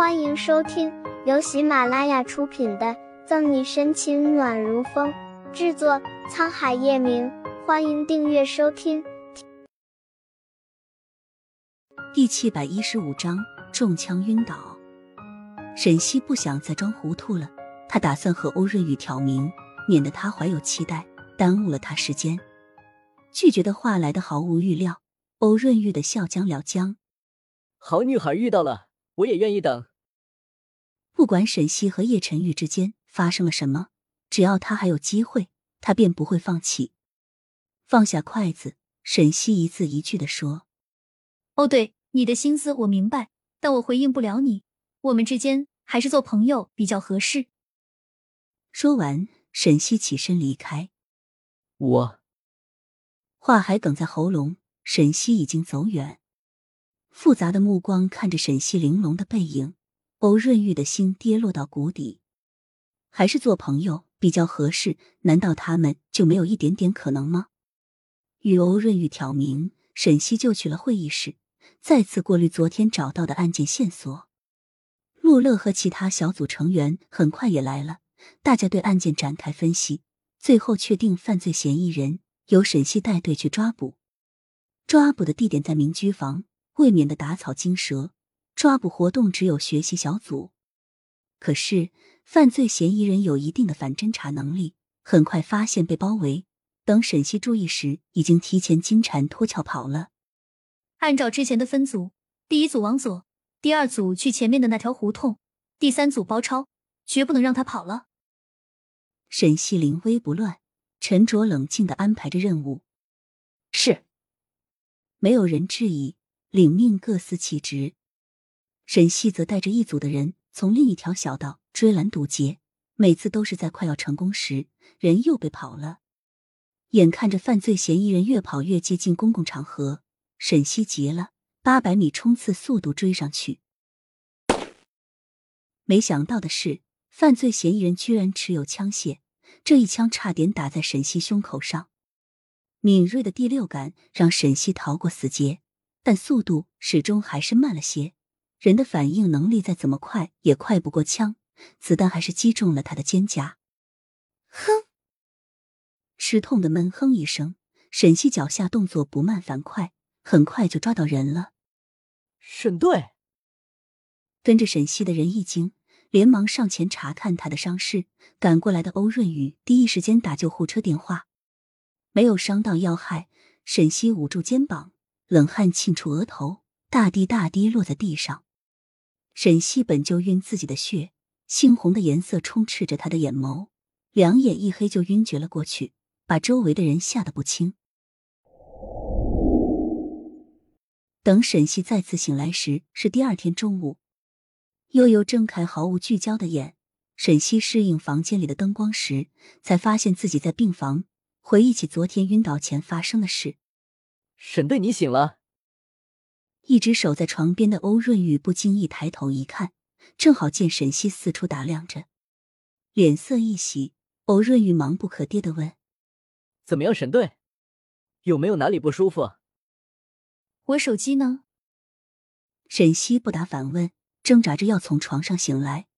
欢迎收听由喜马拉雅出品的《赠你深情暖如风》，制作沧海夜明。欢迎订阅收听。第七百一十五章中枪晕倒。沈西不想再装糊涂了，他打算和欧润玉挑明，免得他怀有期待，耽误了他时间。拒绝的话来的毫无预料，欧润玉的笑僵了僵。好女孩遇到了。我也愿意等。不管沈西和叶晨玉之间发生了什么，只要他还有机会，他便不会放弃。放下筷子，沈西一字一句的说：“哦，对，你的心思我明白，但我回应不了你。我们之间还是做朋友比较合适。”说完，沈西起身离开。我话还哽在喉咙，沈西已经走远。复杂的目光看着沈西玲珑的背影，欧润玉的心跌落到谷底。还是做朋友比较合适？难道他们就没有一点点可能吗？与欧润玉挑明，沈西就去了会议室，再次过滤昨天找到的案件线索。陆乐和其他小组成员很快也来了，大家对案件展开分析，最后确定犯罪嫌疑人，由沈西带队去抓捕。抓捕的地点在民居房。未免的打草惊蛇，抓捕活动只有学习小组。可是犯罪嫌疑人有一定的反侦查能力，很快发现被包围。等沈西注意时，已经提前金蝉脱壳跑了。按照之前的分组，第一组往左，第二组去前面的那条胡同，第三组包抄，绝不能让他跑了。沈西临危不乱，沉着冷静的安排着任务。是，没有人质疑。领命，各司其职。沈西则带着一组的人从另一条小道追拦堵截，每次都是在快要成功时，人又被跑了。眼看着犯罪嫌疑人越跑越接近公共场合，沈西急了，八百米冲刺速度追上去。没想到的是，犯罪嫌疑人居然持有枪械，这一枪差点打在沈西胸口上。敏锐的第六感让沈西逃过死劫。但速度始终还是慢了些，人的反应能力再怎么快也快不过枪，子弹还是击中了他的肩胛。哼！吃痛的闷哼一声，沈西脚下动作不慢反快，很快就抓到人了。沈队跟着沈西的人一惊，连忙上前查看他的伤势。赶过来的欧润宇第一时间打救护车电话，没有伤到要害。沈西捂住肩膀。冷汗沁出额头，大滴大滴落在地上。沈西本就晕自己的血，猩红的颜色充斥着他的眼眸，两眼一黑就晕厥了过去，把周围的人吓得不轻。等沈西再次醒来时，是第二天中午。悠悠睁开毫无聚焦的眼，沈西适应房间里的灯光时，才发现自己在病房，回忆起昨天晕倒前发生的事。沈队，你醒了。一直守在床边的欧润玉不经意抬头一看，正好见沈西四处打量着，脸色一喜。欧润玉忙不可迭的问：“怎么样，沈队？有没有哪里不舒服？”我手机呢？沈西不答反问，挣扎着要从床上醒来。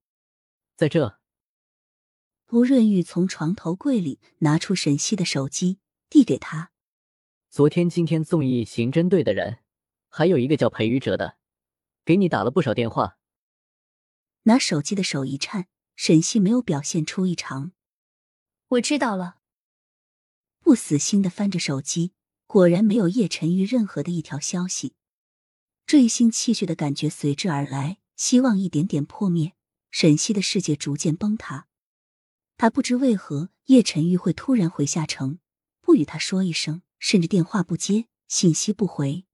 在这。欧润玉从床头柜里拿出沈西的手机，递给他。昨天、今天综艺刑侦队的人，还有一个叫裴宇哲的，给你打了不少电话。拿手机的手一颤，沈西没有表现出异常。我知道了。不死心的翻着手机，果然没有叶晨玉任何的一条消息。坠心气血的感觉随之而来，希望一点点破灭，沈西的世界逐渐崩塌。他不知为何叶晨玉会突然回下城，不与他说一声。甚至电话不接，信息不回。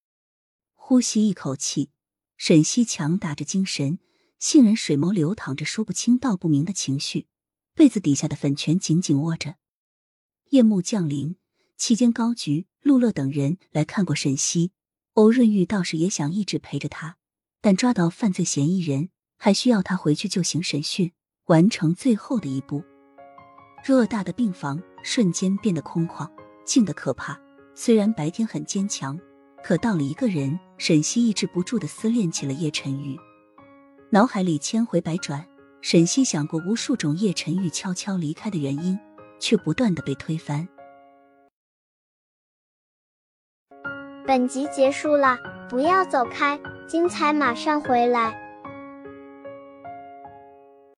呼吸一口气，沈西强打着精神，杏仁水眸流淌着说不清道不明的情绪，被子底下的粉拳紧紧握着。夜幕降临，期间高局、陆乐等人来看过沈西，欧润玉倒是也想一直陪着他，但抓到犯罪嫌疑人，还需要他回去就行审讯，完成最后的一步。偌大的病房瞬间变得空旷，静得可怕。虽然白天很坚强，可到了一个人，沈西抑制不住的思念起了叶晨玉。脑海里千回百转，沈西想过无数种叶晨玉悄悄离开的原因，却不断的被推翻。本集结束了，不要走开，精彩马上回来。